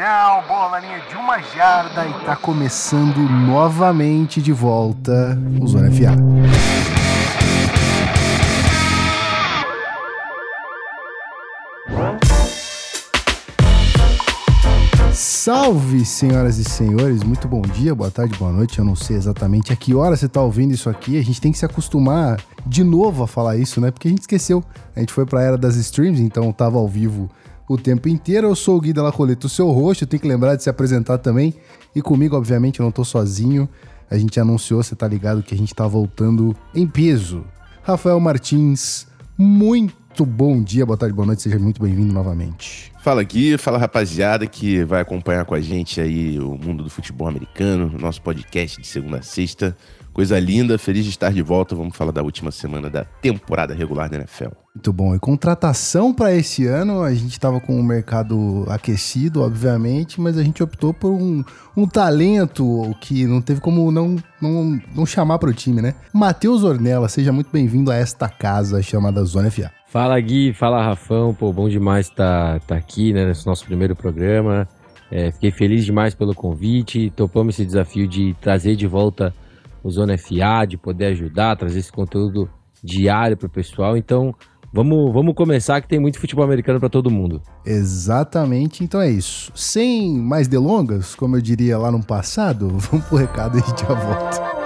Touchdown, bola na linha de uma jarda e tá começando novamente de volta o Zona FA. Salve, senhoras e senhores, muito bom dia, boa tarde, boa noite. Eu não sei exatamente a que hora você tá ouvindo isso aqui. A gente tem que se acostumar de novo a falar isso, né? Porque a gente esqueceu. A gente foi pra era das streams, então tava ao vivo o tempo inteiro. Eu sou o Gui Della Coleta, o seu rosto, tem que lembrar de se apresentar também. E comigo, obviamente, eu não tô sozinho. A gente anunciou, você tá ligado, que a gente tá voltando em peso. Rafael Martins, muito bom dia, boa tarde, boa noite, seja muito bem-vindo novamente. Fala Gui, fala rapaziada que vai acompanhar com a gente aí o mundo do futebol americano, nosso podcast de segunda a sexta. Coisa linda, feliz de estar de volta. Vamos falar da última semana da temporada regular da NFL. Muito bom. E contratação para esse ano, a gente estava com o mercado aquecido, obviamente, mas a gente optou por um, um talento que não teve como não, não, não chamar para o time, né? Matheus Ornella, seja muito bem-vindo a esta casa chamada Zona FA. Fala Gui, fala Rafão, pô, bom demais estar tá, tá aqui, né, nesse nosso primeiro programa. É, fiquei feliz demais pelo convite, topamos esse desafio de trazer de volta o Zona FA, de poder ajudar, trazer esse conteúdo diário para o pessoal. Então, vamos, vamos começar que tem muito futebol americano para todo mundo. Exatamente, então é isso. Sem mais delongas, como eu diria lá no passado, vamos pro recado e a gente já volta.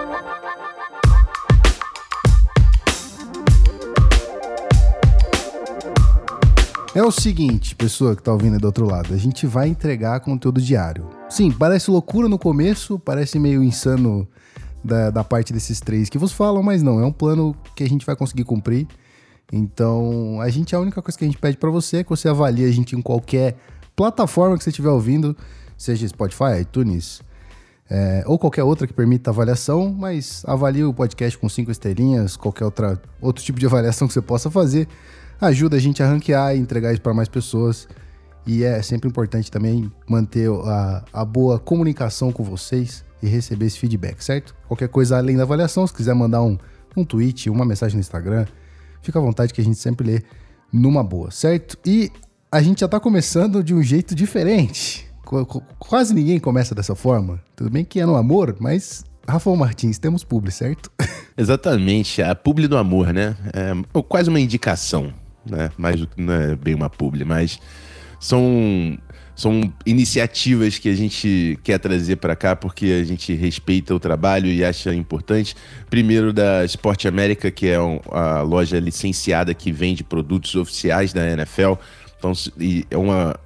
É o seguinte, pessoa que tá ouvindo do outro lado, a gente vai entregar conteúdo diário. Sim, parece loucura no começo, parece meio insano da, da parte desses três que vos falam, mas não, é um plano que a gente vai conseguir cumprir. Então, a gente, a única coisa que a gente pede para você é que você avalie a gente em qualquer plataforma que você estiver ouvindo, seja Spotify, iTunes, é, ou qualquer outra que permita avaliação, mas avalie o podcast com cinco estrelinhas, qualquer outra, outro tipo de avaliação que você possa fazer. Ajuda a gente a ranquear e entregar isso para mais pessoas. E é sempre importante também manter a, a boa comunicação com vocês e receber esse feedback, certo? Qualquer coisa além da avaliação, se quiser mandar um, um tweet, uma mensagem no Instagram, fica à vontade que a gente sempre lê numa boa, certo? E a gente já tá começando de um jeito diferente. Quase ninguém começa dessa forma. Tudo bem que é no amor, mas Rafael Martins, temos publi, certo? Exatamente, a publi do amor, né? É quase uma indicação, né? Mais não é bem uma publi, mas são são iniciativas que a gente quer trazer para cá porque a gente respeita o trabalho e acha importante. Primeiro da Sport América, que é a loja licenciada que vende produtos oficiais da NFL. Então, é uma,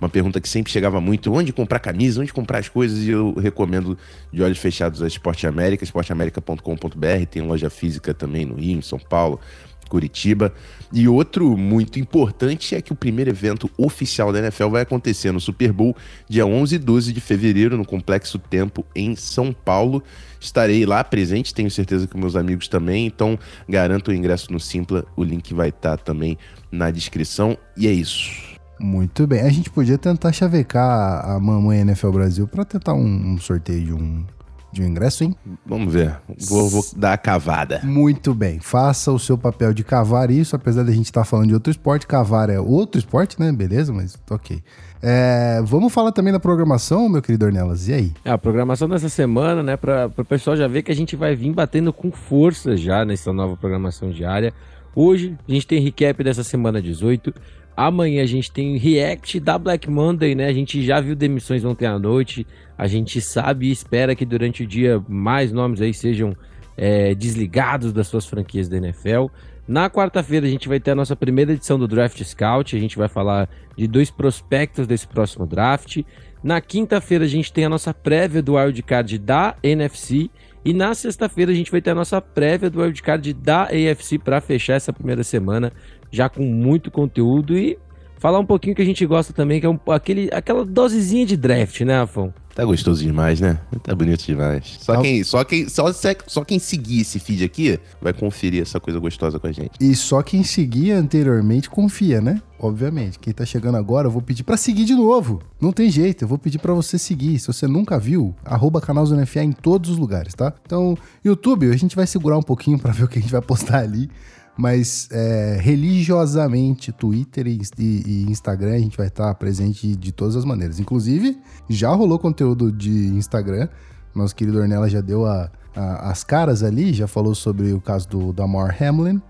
uma pergunta que sempre chegava muito: onde comprar camisa, onde comprar as coisas? E eu recomendo de olhos fechados a Sport América, esporteamerica.com.br. Tem loja física também no Rio, em São Paulo. Curitiba. E outro muito importante é que o primeiro evento oficial da NFL vai acontecer no Super Bowl, dia 11 e 12 de fevereiro, no Complexo Tempo, em São Paulo. Estarei lá presente, tenho certeza que meus amigos também, então garanto o ingresso no Simpla, o link vai estar também na descrição. E é isso. Muito bem. A gente podia tentar chavecar a mamãe NFL Brasil para tentar um, um sorteio de um de um ingresso, hein? Vamos ver. Vou, vou, dar a cavada. Muito bem. Faça o seu papel de cavar isso, apesar da gente estar tá falando de outro esporte. Cavar é outro esporte, né? Beleza, mas ok. É, vamos falar também da programação, meu querido Ornelas. E aí? É, a programação dessa semana, né? Para o pessoal já ver que a gente vai vir batendo com força já nessa nova programação diária. Hoje a gente tem recap dessa semana 18. Amanhã a gente tem react da Black Monday, né? A gente já viu demissões ontem à noite. A gente sabe e espera que durante o dia mais nomes aí sejam é, desligados das suas franquias da NFL. Na quarta-feira a gente vai ter a nossa primeira edição do Draft Scout. A gente vai falar de dois prospectos desse próximo draft. Na quinta-feira a gente tem a nossa prévia do wildcard da NFC. E na sexta-feira a gente vai ter a nossa prévia do wildcard da AFC para fechar essa primeira semana já com muito conteúdo e falar um pouquinho que a gente gosta também, que é um, aquele, aquela dosezinha de draft, né, Afon? Tá gostoso demais, né? Tá bonito demais. Só quem, só quem, só, só quem seguir esse feed aqui vai conferir essa coisa gostosa com a gente. E só quem seguia anteriormente confia, né? Obviamente. Quem tá chegando agora, eu vou pedir para seguir de novo. Não tem jeito, eu vou pedir para você seguir. Se você nunca viu, arroba canal ZonaFA em todos os lugares, tá? Então, YouTube, a gente vai segurar um pouquinho para ver o que a gente vai postar ali Mas é, religiosamente, Twitter e, e, Instagram, a gente vai estar presente de todas as maneiras. Inclusive, já rolou conteúdo de Instagram. Nosso querido Ornella já deu a, a, as caras ali, já falou sobre o caso do Damar Hamlin.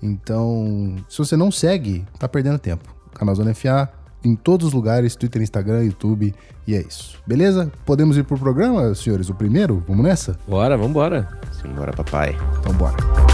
Então, se você não segue, tá perdendo tempo. Canal Zona FA em todos os lugares, Twitter, Instagram, YouTube, e é isso. Beleza? Podemos ir pro programa, senhores? O primeiro? Vamos nessa? Bora, vambora. Simbora, papai. Então bora.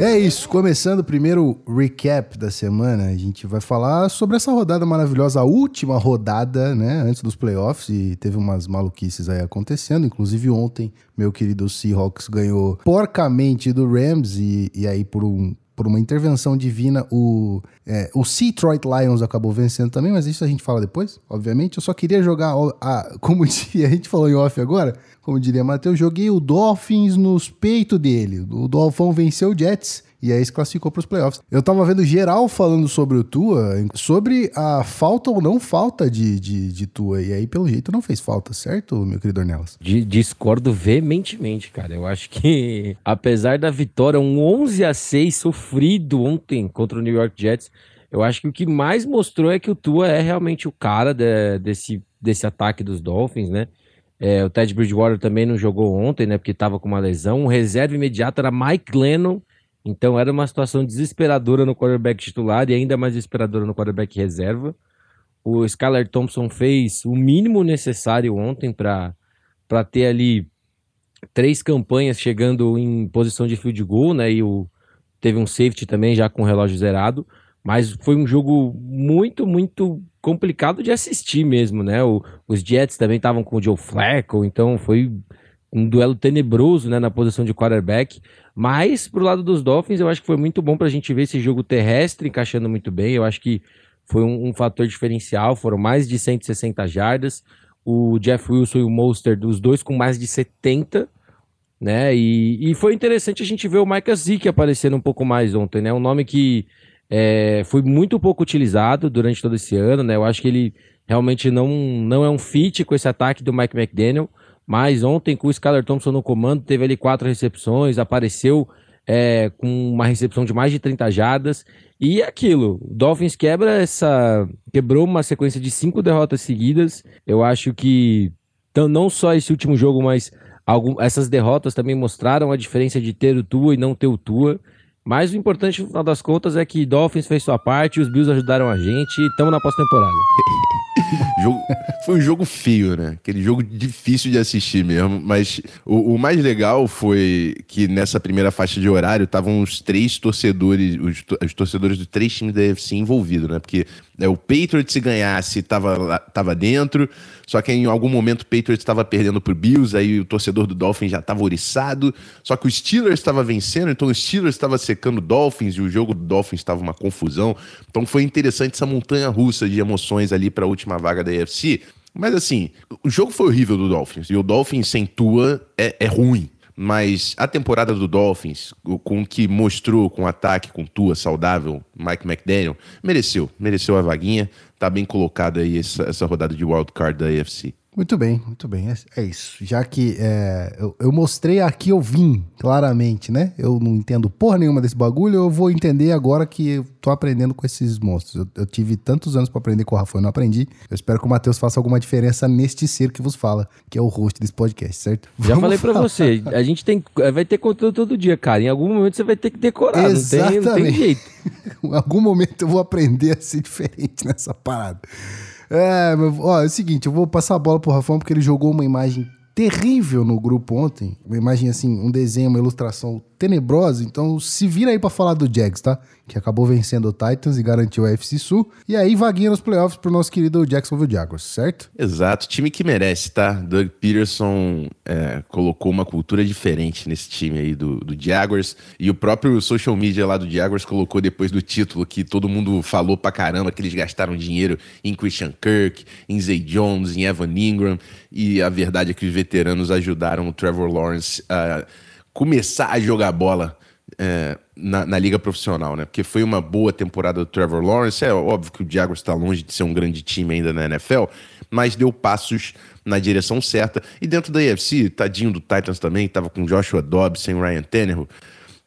É isso, começando o primeiro recap da semana, a gente vai falar sobre essa rodada maravilhosa, a última rodada, né, antes dos playoffs, e teve umas maluquices aí acontecendo, inclusive ontem, meu querido Seahawks ganhou porcamente do Rams, e, e aí por um, por uma intervenção divina, o, é, o Detroit Lions acabou vencendo também, mas isso a gente fala depois, obviamente. Eu só queria jogar, a, como a gente falou em off agora, como diria Matheus, joguei o Dolphins nos peitos dele. O Dolphão venceu o Jets e aí se classificou para os playoffs. Eu tava vendo geral falando sobre o Tua, sobre a falta ou não falta de, de, de Tua, e aí pelo jeito não fez falta, certo, meu querido Ornelas? discordo veementemente, cara. Eu acho que, apesar da vitória, um 11 a 6 sofrido ontem contra o New York Jets, eu acho que o que mais mostrou é que o Tua é realmente o cara de, desse, desse ataque dos Dolphins, né? É, o Ted Bridgewater também não jogou ontem, né? Porque estava com uma lesão. O reserva imediato era Mike Glennon. Então era uma situação desesperadora no quarterback titular e ainda mais desesperadora no quarterback reserva. O Skylar Thompson fez o mínimo necessário ontem para ter ali três campanhas chegando em posição de field goal, né? E o, teve um safety também já com o relógio zerado. Mas foi um jogo muito, muito complicado de assistir mesmo, né? O, os Jets também estavam com o Joe Flacco, então foi um duelo tenebroso, né, na posição de quarterback. Mas pro lado dos Dolphins, eu acho que foi muito bom para a gente ver esse jogo terrestre encaixando muito bem. Eu acho que foi um, um, fator diferencial. Foram mais de 160 jardas. O Jeff Wilson e o Monster, os dois com mais de 70, né? E, e foi interessante a gente ver o Micah Zeke aparecendo um pouco mais ontem, né? Um nome que é, foi muito pouco utilizado durante todo esse ano, né? Eu acho que ele realmente não, não é um fit com esse ataque do Mike McDaniel, mas ontem com o Skyler Thompson no comando, teve ali quatro recepções, apareceu é, com uma recepção de mais de 30 jardas, e aquilo, o Dolphins quebra essa, quebrou uma sequência de cinco derrotas seguidas, eu acho que então, não só esse último jogo, mas algum, essas derrotas também mostraram a diferença de ter o Tua e não ter o Tua, mas o importante, no final das contas, é que Dolphins fez sua parte, os Bills ajudaram a gente e estamos na pós-temporada. foi um jogo feio, né? Aquele jogo difícil de assistir mesmo. Mas o, o, mais legal foi que nessa primeira faixa de horário estavam os três torcedores, os, os torcedores dos três times da UFC envolvidos, né? Porque é, o Patriots se ganhasse estava tava dentro, só que em algum momento o Patriots estava perdendo pro Bills, aí o torcedor do Dolphins já estava oriçado, só que o Steelers estava vencendo, então o Steelers estava secando Dolphins e o jogo do Dolphins estava uma confusão. Então foi interessante essa montanha russa de emoções ali para a última vaga da AFC. Mas assim, o jogo foi horrível do Dolphins, e o Dolphins sem Tua é, é ruim. Mas a temporada do Dolphins, com o que mostrou com ataque, com tua saudável, Mike McDaniel, mereceu, mereceu a vaguinha. Tá bem colocada aí essa, essa rodada de wildcard da AFC. Muito bem, muito bem. É, é isso. Já que é, eu, eu, mostrei aqui, eu vim, claramente, né? Eu não entendo porra nenhuma desse bagulho, eu vou entender agora que eu tô aprendendo com esses monstros. Eu, eu tive tantos anos para aprender com o Rafa, eu não aprendi. Eu espero que o Matheus faça alguma diferença neste ser que vos fala, que é o host desse podcast, certo? Já Vamos falei para você, a gente tem, vai ter conteúdo todo dia, cara. Em algum momento você vai ter que decorar, Exatamente. Não, tem, não tem jeito. em algum momento eu vou aprender a ser diferente nessa parada. É, mas, ó, é o seguinte, eu vou passar a bola pro Rafão porque ele jogou uma imagem terrível no grupo ontem. Uma imagem assim, um desenho, uma ilustração tenebrosa. Então se vira aí para falar do Jags, tá? Que acabou vencendo o Titans e garantiu a FC Sul. E aí vaguinha nos playoffs pro nosso querido Jacksonville Jaguars, certo? Exato. Time que merece, tá? Doug Peterson é, colocou uma cultura diferente nesse time aí do, do Jaguars. E o próprio social media lá do Jaguars colocou depois do título que todo mundo falou pra caramba que eles gastaram dinheiro em Christian Kirk, em Zay Jones, em Evan Ingram. E a verdade é que os veteranos ajudaram o Trevor Lawrence a começar a jogar bola é, na, na, liga profissional, né? Porque foi uma boa temporada do Trevor Lawrence. É óbvio que o Jaguars está longe de ser um grande time ainda na NFL, mas deu passos na direção certa. E dentro da AFC, tadinho do Titans também, tava com Joshua Dobbs, sem Ryan Tannehill.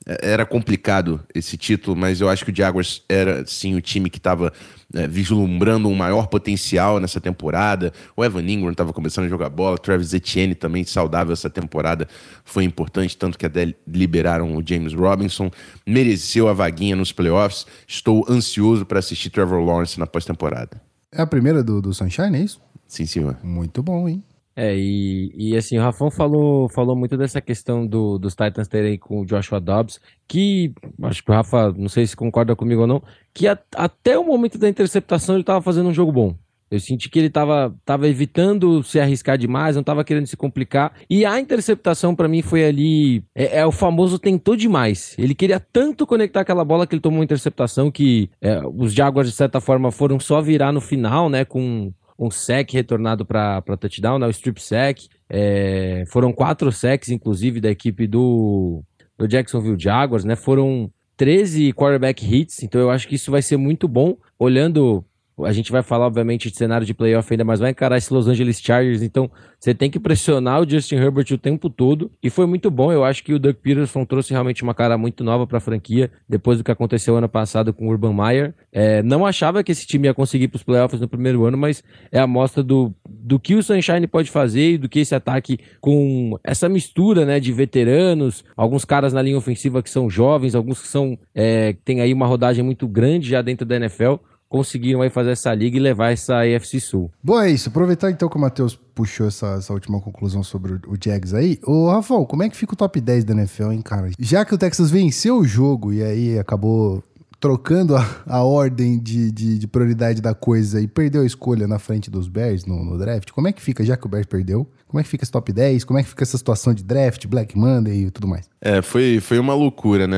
É, era complicado esse título, mas eu acho que o Jaguars era sim o time que estava é, vislumbrando um maior potencial nessa temporada. O Evan Ingram estava começando a jogar bola, Travis Etienne também saudável essa temporada foi importante, tanto que até liberaram o James Robinson. Mereceu a vaguinha nos playoffs. Estou ansioso para assistir Trevor Lawrence na pós-temporada. É a primeira do, do Sunshine, é isso? Sim, senhor. Muito bom, hein? É, e, e assim, o Rafão falou, falou muito dessa questão do, dos Titans terem com o Joshua Dobbs, que acho que o Rafa, não sei se concorda comigo ou não, que a, até o momento da interceptação ele estava fazendo um jogo bom. Eu senti que ele estava tava evitando se arriscar demais, não estava querendo se complicar. E a interceptação, para mim, foi ali. É, é, o famoso tentou demais. Ele queria tanto conectar aquela bola que ele tomou uma interceptação que é, os Jaguars, de certa forma, foram só virar no final, né? Com um sec retornado para touchdown, né, o strip sack. É, foram quatro sacks, inclusive, da equipe do, do Jacksonville Jaguars, né? Foram 13 quarterback hits, então eu acho que isso vai ser muito bom, olhando a gente vai falar, obviamente, de cenário de playoff ainda, mas vai encarar esse Los Angeles Chargers. Então, você tem que pressionar o Justin Herbert o tempo todo. E foi muito bom. Eu acho que o Doug Peterson trouxe realmente uma cara muito nova para a franquia, depois do que aconteceu ano passado com o Urban Meyer. É, não achava que esse time ia conseguir para os playoffs no primeiro ano, mas é a mostra do, do que o Sunshine pode fazer e do que esse ataque, com essa mistura né, de veteranos, alguns caras na linha ofensiva que são jovens, alguns que são é, têm aí uma rodagem muito grande já dentro da NFL conseguiram aí fazer essa liga e levar essa AFC Sul. Bom, é isso. Aproveitar então que o Matheus puxou essa, essa última conclusão sobre o, o Jags aí. Ô, Rafael, como é que fica o top 10 da NFL, hein, cara? Já que o Texas venceu o jogo e aí acabou trocando a, a ordem de, de, de, prioridade da coisa e perdeu a escolha na frente dos Bears no, no, draft, como é que fica, já que o Bears perdeu? Como é que fica esse top 10? Como é que fica essa situação de draft, Black Monday e tudo mais? É, foi, foi uma loucura, né?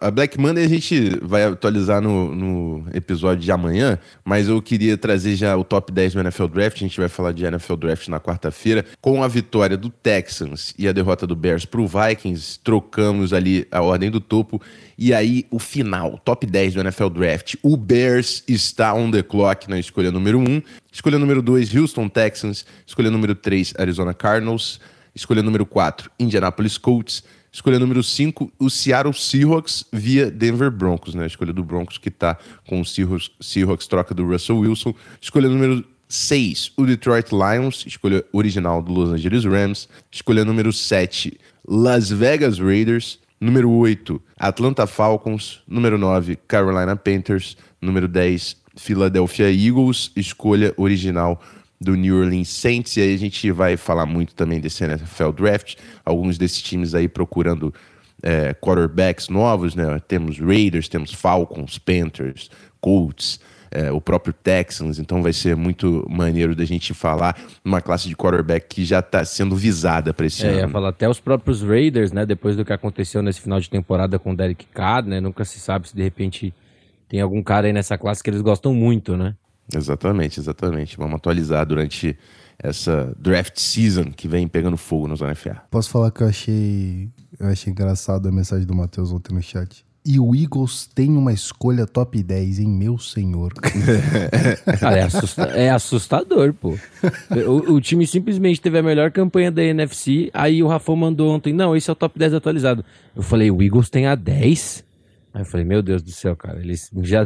A, a Black Monday a gente vai atualizar no, no, episódio de amanhã, mas eu queria trazer já o top 10 do NFL Draft. A gente vai falar de NFL Draft na quarta-feira. Com a vitória do Texans e a derrota do Bears para o Vikings, trocamos ali a ordem do topo. E aí, o final, top 10 do NFL Draft. O Bears está on the clock na escolha número 1. Escolha número 2, Houston Texans. Escolha número 3, Arizona Cardinals. Escolha número 4, Indianapolis Colts. Escolha número 5, o Seattle Seahawks via Denver Broncos, né? Escolha do Broncos que tá com o Seahawks, Seahawks troca do Russell Wilson. Escolha número 6, o Detroit Lions, escolha original do Los Angeles Rams. Escolha número 7, Las Vegas Raiders. Número 8, Atlanta Falcons. Número 9, Carolina Panthers. Número 10, Philadelphia Eagles. Escolha original do New Orleans Saints, e aí a gente vai falar muito também desse NFL Draft, alguns desses times aí procurando é, quarterbacks novos, né? Temos Raiders, temos Falcons, Panthers, Colts, é, o próprio Texans, então vai ser muito maneiro da gente falar uma classe de quarterback que já está sendo visada para esse é, ano. Ia falar até os próprios Raiders, né? Depois do que aconteceu nesse final de temporada com o Derek Carr, né? Nunca se sabe se de repente tem algum cara aí nessa classe que eles gostam muito, né? Exatamente, exatamente. Vamos atualizar durante essa draft season que vem pegando fogo nos NFA. Posso falar que eu achei, eu achei engraçado a mensagem do Matheus ontem no chat. E o Eagles tem uma escolha top 10, hein, meu senhor. Cara, é, assusta é assustador, pô. O, o, time simplesmente teve a melhor campanha da NFC, aí o Rafão mandou ontem, não, esse é o top 10 atualizado. Eu falei, o Eagles tem a 10? Aí eu falei, meu Deus do céu, cara, eles já.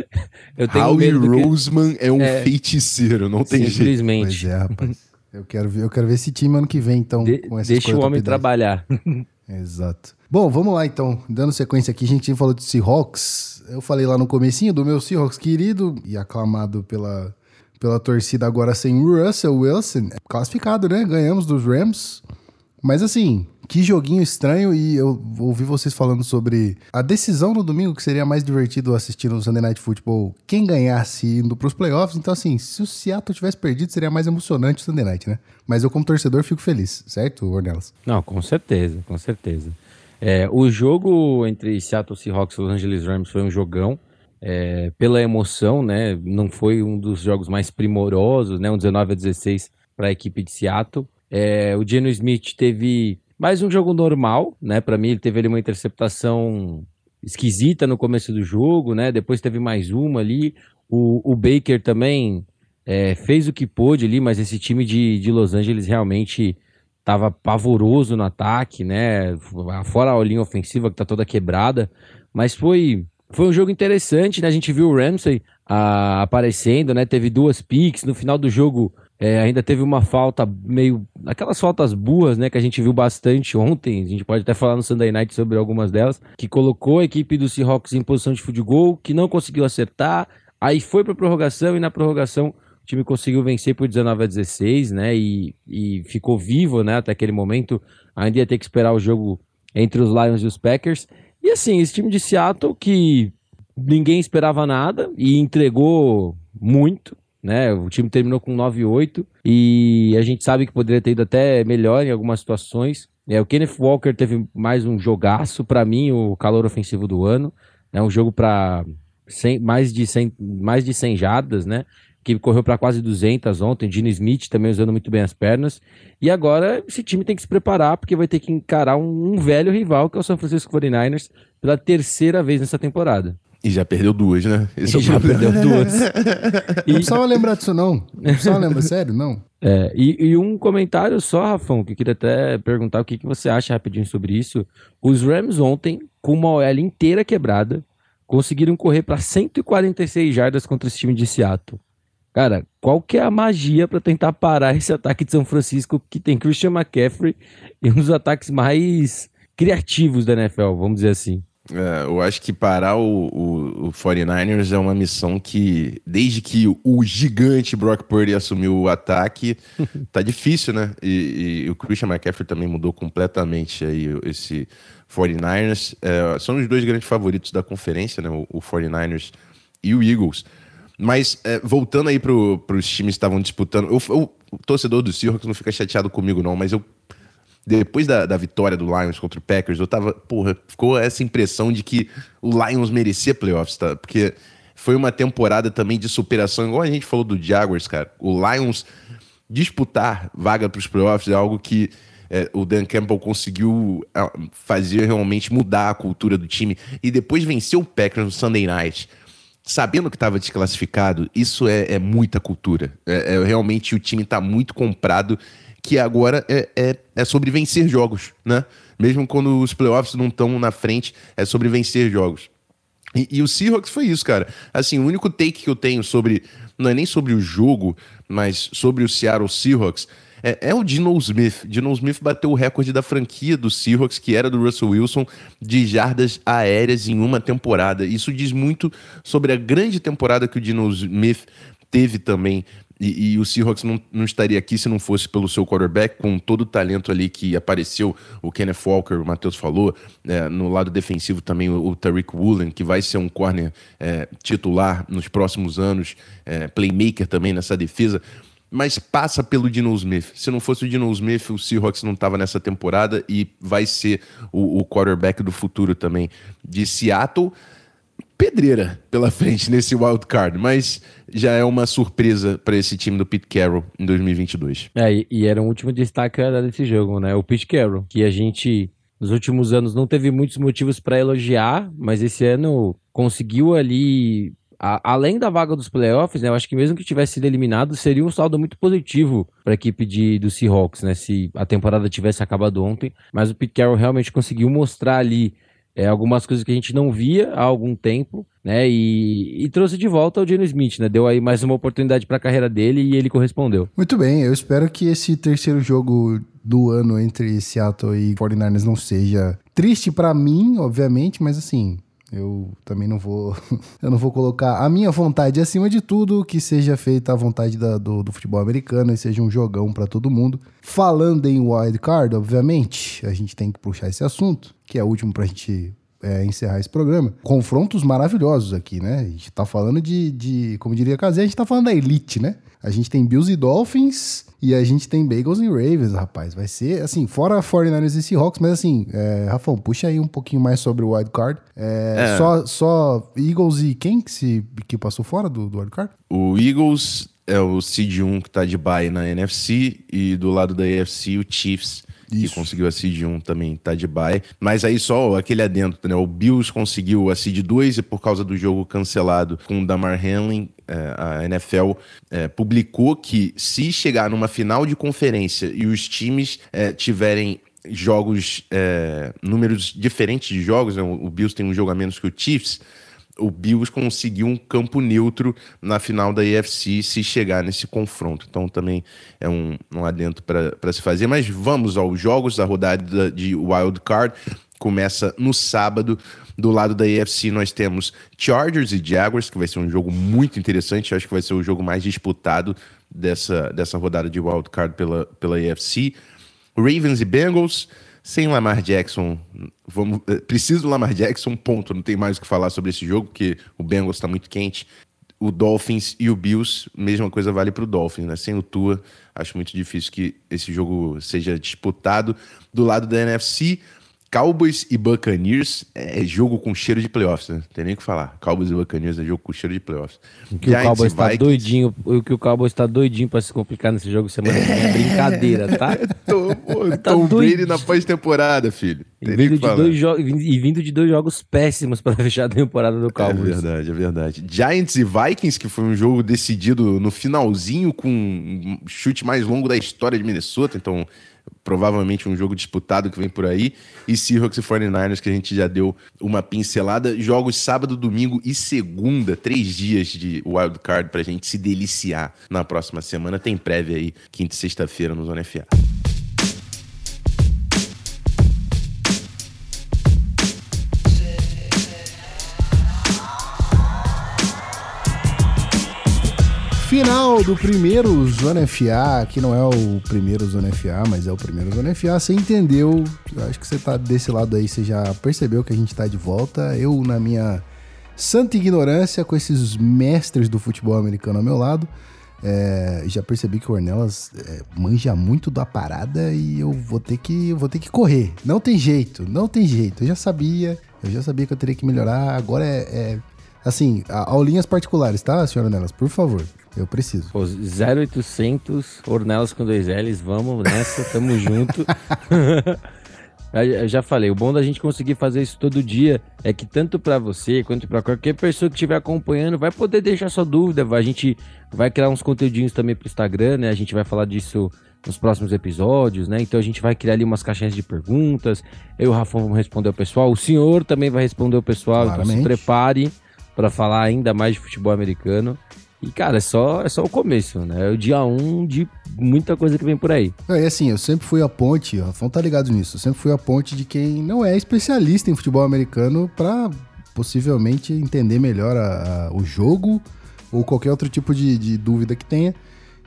eu tenho Howie medo Roseman que... é um é... feiticeiro, não tem jeito. Simplesmente. É, rapaz. Eu quero ver, eu quero ver esse time ano que vem, então, de, com essa Deixa o homem trabalhar. Exato. Bom, vamos lá então. Dando sequência aqui, a gente falou de Seahawks. Eu falei lá no comecinho do meu Seahawks querido e aclamado pela, pela torcida agora sem Russell Wilson. Classificado, né? Ganhamos dos Rams. Mas assim, que joguinho estranho e eu ouvi vocês falando sobre a decisão no domingo que seria mais divertido assistir no Sunday Night Football quem ganhasse indo para os playoffs. Então assim, se o Seattle tivesse perdido seria mais emocionante o Sunday Night, né? Mas eu como torcedor fico feliz, certo, Ornelas? Não, com certeza, com certeza. É, o jogo entre Seattle Seahawks e Los Angeles Rams foi um jogão. É, pela emoção, né? Não foi um dos jogos mais primorosos, né? Um 19 a 16 para a equipe de Seattle. É, o Geno Smith teve mais um jogo normal, né? Para mim, ele teve ali uma interceptação esquisita no começo do jogo, né? Depois teve mais uma ali. O, o Baker também é, fez o que pôde ali, mas esse time de, de Los Angeles realmente estava pavoroso no ataque, né? Fora a linha ofensiva que tá toda quebrada, mas foi foi um jogo interessante, né? A gente viu o Ramsey ah, aparecendo, né? Teve duas picks no final do jogo. É, ainda teve uma falta meio. Aquelas faltas burras, né? Que a gente viu bastante ontem. A gente pode até falar no Sunday Night sobre algumas delas. Que colocou a equipe do Seahawks em posição de field goal, que não conseguiu acertar. Aí foi para prorrogação e na prorrogação o time conseguiu vencer por 19 a 16, né? E, e ficou vivo, né? Até aquele momento. Ainda ia ter que esperar o jogo entre os Lions e os Packers. E assim, esse time de Seattle que ninguém esperava nada e entregou muito, né? O time terminou com 9-8 e a gente sabe que poderia ter ido até melhor em algumas situações. É, o Kenneth Walker teve mais um jogaço, para mim, o calor ofensivo do ano. É um jogo para mais de 100, mais de 100 jardas, né? que correu para quase 200 ontem, Gene Smith também usando muito bem as pernas. E agora esse time tem que se preparar porque vai ter que encarar um, um velho rival que é o San Francisco 49ers pela terceira vez nessa temporada. E já perdeu duas, né? Esse e é já perdeu duas. e... Não precisava lembrar disso, não. Não precisava lembrar, sério, não. É, e, e, um comentário só, Rafão, que eu queria até perguntar o que, que você acha rapidinho sobre isso. Os Rams ontem, com uma OL inteira quebrada, conseguiram correr para 146 jardas contra esse time de Seattle. Cara, qual que é a magia para tentar parar esse ataque de São Francisco que tem Christian McCaffrey e um dos ataques mais criativos da NFL, vamos dizer assim? É, eu acho que parar o, o, o, 49ers é uma missão que, desde que o gigante Brock Purdy assumiu o ataque, tá difícil, né? E, e, o Christian McCaffrey também mudou completamente aí esse 49ers. É, são os dois grandes favoritos da conferência, né? O, o 49ers e o Eagles. Mas, é, voltando aí para os times que estavam disputando, eu, eu, o torcedor do Seahawks não fica chateado comigo, não, mas eu. Depois da, da vitória do Lions contra o Packers, eu tava. Porra, ficou essa impressão de que o Lions merecia playoffs, tá? Porque foi uma temporada também de superação, igual a gente falou do Jaguars, cara. O Lions disputar vaga para os playoffs é algo que é, o Dan Campbell conseguiu fazer realmente mudar a cultura do time e depois venceu o Packers no Sunday Night sabendo que estava desclassificado, isso é, é muita cultura. É, é, realmente o time está muito comprado, que agora é, é, é, sobre vencer jogos, né? Mesmo quando os playoffs não estão na frente, é sobre vencer jogos. E, e, o Seahawks foi isso, cara. Assim, o único take que eu tenho sobre. Não é nem sobre o jogo, mas sobre o Seattle Seahawks é, é o Dino Smith. Dino Smith bateu o recorde da franquia do Seahawks, que era do Russell Wilson, de jardas aéreas em uma temporada. Isso diz muito sobre a grande temporada que o Dino Smith teve também e, e, o Seahawks não, não, estaria aqui se não fosse pelo seu quarterback, com todo o talento ali que apareceu, o Kenneth Walker, o Matheus falou, é, no lado defensivo também o, o Tariq Woolen, que vai ser um corner é, titular nos próximos anos, é, playmaker também nessa defesa mas passa pelo Dino Smith. Se não fosse o Dino Smith, o Seahawks não estava nessa temporada e vai ser o, o quarterback do futuro também de Seattle. Pedreira pela frente nesse wild card, mas já é uma surpresa para esse time do Pete Carroll em 2022. É, e, era um último destaque desse jogo, né? O Pete Carroll, que a gente nos últimos anos não teve muitos motivos para elogiar, mas esse ano conseguiu ali a, além da vaga dos playoffs, né, eu acho que mesmo que tivesse sido eliminado, seria um saldo muito positivo para a equipe de, do Seahawks, né, se a temporada tivesse acabado ontem. Mas o Pete Carroll realmente conseguiu mostrar ali é, algumas coisas que a gente não via há algum tempo, né, e, e trouxe de volta o Geno Smith, né, deu aí mais uma oportunidade para a carreira dele e ele correspondeu. Muito bem, eu espero que esse terceiro jogo do ano entre Seattle e 49ers não seja triste para mim, obviamente, mas assim, eu também não vou. eu não vou colocar a minha vontade acima de tudo, que seja feita a vontade da, do, do, futebol americano e seja um jogão para todo mundo. Falando em wild card, obviamente, a gente tem que puxar esse assunto, que é o último pra gente é, encerrar esse programa. Confrontos maravilhosos aqui, né? A gente tá falando de, de como diria Casé, a gente tá falando da elite, né? A gente tem Bills e Dolphins e a gente tem Bagels e Ravens, rapaz. Vai ser, assim, fora 49ers e Seahawks, mas assim, é, Rafão, puxa aí um pouquinho mais sobre o Wild Card. É, é. Só, só Eagles e quem que, se, que passou fora do, do Wild Card? O Eagles é o seed 1 que tá de bye na NFC e do lado da AFC o Chiefs Isso. que conseguiu a seed 1 também tá de bye. Mas aí só aquele adentro, né? O Bills conseguiu a seed 2 e por causa do jogo cancelado com o Damar Hamlin, é, a NFL é, publicou que se chegar numa final de conferência e os times é, tiverem jogos, é, números diferentes de jogos, né? o Bills tem um jogo a menos que o Chiefs, o Bills conseguiu um campo neutro na final da EFC se chegar nesse confronto. Então também é um, um adentro para se fazer. Mas vamos aos jogos. A rodada de Wild Card começa no sábado. Do lado da EFC nós temos Chargers e Jaguars, que vai ser um jogo muito interessante. Acho que vai ser o jogo mais disputado dessa, dessa rodada de Wild Card pela, pela EFC. Ravens e Bengals. Sem Lamar Jackson, vamos, eh, preciso do Lamar Jackson, ponto. Não tem mais o que falar sobre esse jogo, porque o Bengals está muito quente. O Dolphins e o Bills, mesma coisa vale para o Dolphins, né? Sem o Tua, acho muito difícil que esse jogo seja disputado. Do lado da NFC, Cowboys e Buccaneers é jogo com cheiro de playoffs, né? Tem nem o que falar. Cowboys e Buccaneers é jogo com cheiro de playoffs. O que Giants o Cowboys está doidinho, o que o Cowboys está doidinho para se complicar nesse jogo semana que é brincadeira, tá? Tô, pô, tá Tom Brady na pós-temporada, filho. E vindo, de dois e vindo de dois jogos péssimos para fechar a temporada do Cowboys. É verdade, é verdade. Giants e Vikings, que foi um jogo decidido no finalzinho com um chute mais longo da história de Minnesota, então provavelmente um jogo disputado que vem por aí, e Seahawks e 49ers, que a gente já deu uma pincelada. Jogos sábado, domingo e segunda, três dias de wild card pra gente se deliciar na próxima semana. Tem prévia aí, quinta e sexta-feira no Zona FA. Final do primeiro Zona FA, que não é o primeiro Zona FA, mas é o primeiro Zona FA. Você entendeu? acho que você tá desse lado aí, você já percebeu que a gente tá de volta. Eu, na minha santa ignorância, com esses mestres do futebol americano ao meu lado, é, já percebi que o Ornelas é, manja muito da parada e eu vou ter que vou ter que correr. Não tem jeito, não tem jeito. Eu já sabia, eu já sabia que eu teria que melhorar. Agora é, é assim, aulinhas particulares, tá, senhora Ornelas? Por favor. Eu preciso. Pô, 0800 Ornelas com dois L's, vamos nessa, tamo junto. Eu já falei, o bom da gente conseguir fazer isso todo dia é que tanto para você quanto para qualquer pessoa que estiver acompanhando vai poder deixar sua dúvida. A gente vai criar uns conteúdinhos também pro Instagram, né? A gente vai falar disso nos próximos episódios, né? Então a gente vai criar ali umas caixinhas de perguntas. Eu e o Rafão vamos responder ao pessoal. O senhor também vai responder ao pessoal. Claramente. Então se prepare para falar ainda mais de futebol americano. E, cara, é só, é só o começo, né? É o dia um de muita coisa que vem por aí. É, assim, eu sempre fui a ponte, o Rafão tá ligado nisso, eu sempre fui a ponte de quem não é especialista em futebol americano para possivelmente entender melhor a, a, o jogo ou qualquer outro tipo de, de, dúvida que tenha.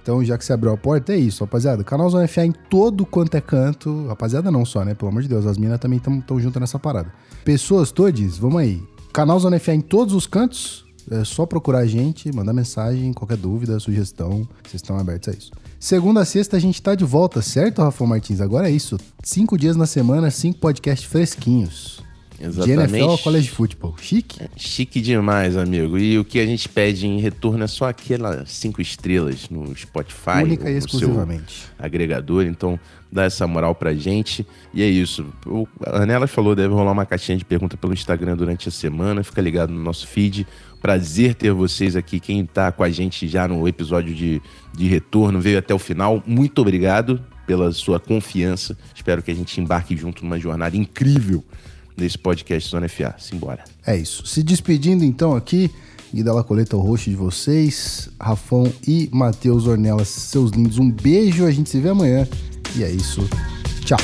Então, já que você abriu a porta, é isso, rapaziada. Canal Zona FA em todo quanto é canto. Rapaziada, não só, né? Pelo amor de Deus, as minas também estão juntas nessa parada. Pessoas todas, vamos aí. Canal Zona FA em todos os cantos é só procurar a gente, mandar mensagem, qualquer dúvida, sugestão, vocês estão abertos a isso. Segunda a sexta a gente tá de volta, certo, Rafa Martins? Agora é isso. Cinco dias na semana, cinco podcasts fresquinhos. Exatamente. De NFL ao College Football. Chique? É, chique demais, amigo. E o que a gente pede em retorno é só aquelas cinco estrelas no Spotify. Única e exclusivamente. agregador. Então, dá essa moral pra gente. E é isso. O Anela falou, deve rolar uma caixinha de pergunta pelo Instagram durante a semana. Fica ligado no nosso feed. Prazer ter vocês aqui. Quem está com a gente já no episódio de, de retorno veio até o final. Muito obrigado pela sua confiança. Espero que a gente embarque junto numa jornada incrível nesse podcast Zona FA. Simbora. É isso. Se despedindo então aqui. E da La Coleta, o host de vocês, Rafão e Matheus Ornelas, seus lindos. Um beijo, a gente se vê amanhã. E é isso. Tchau.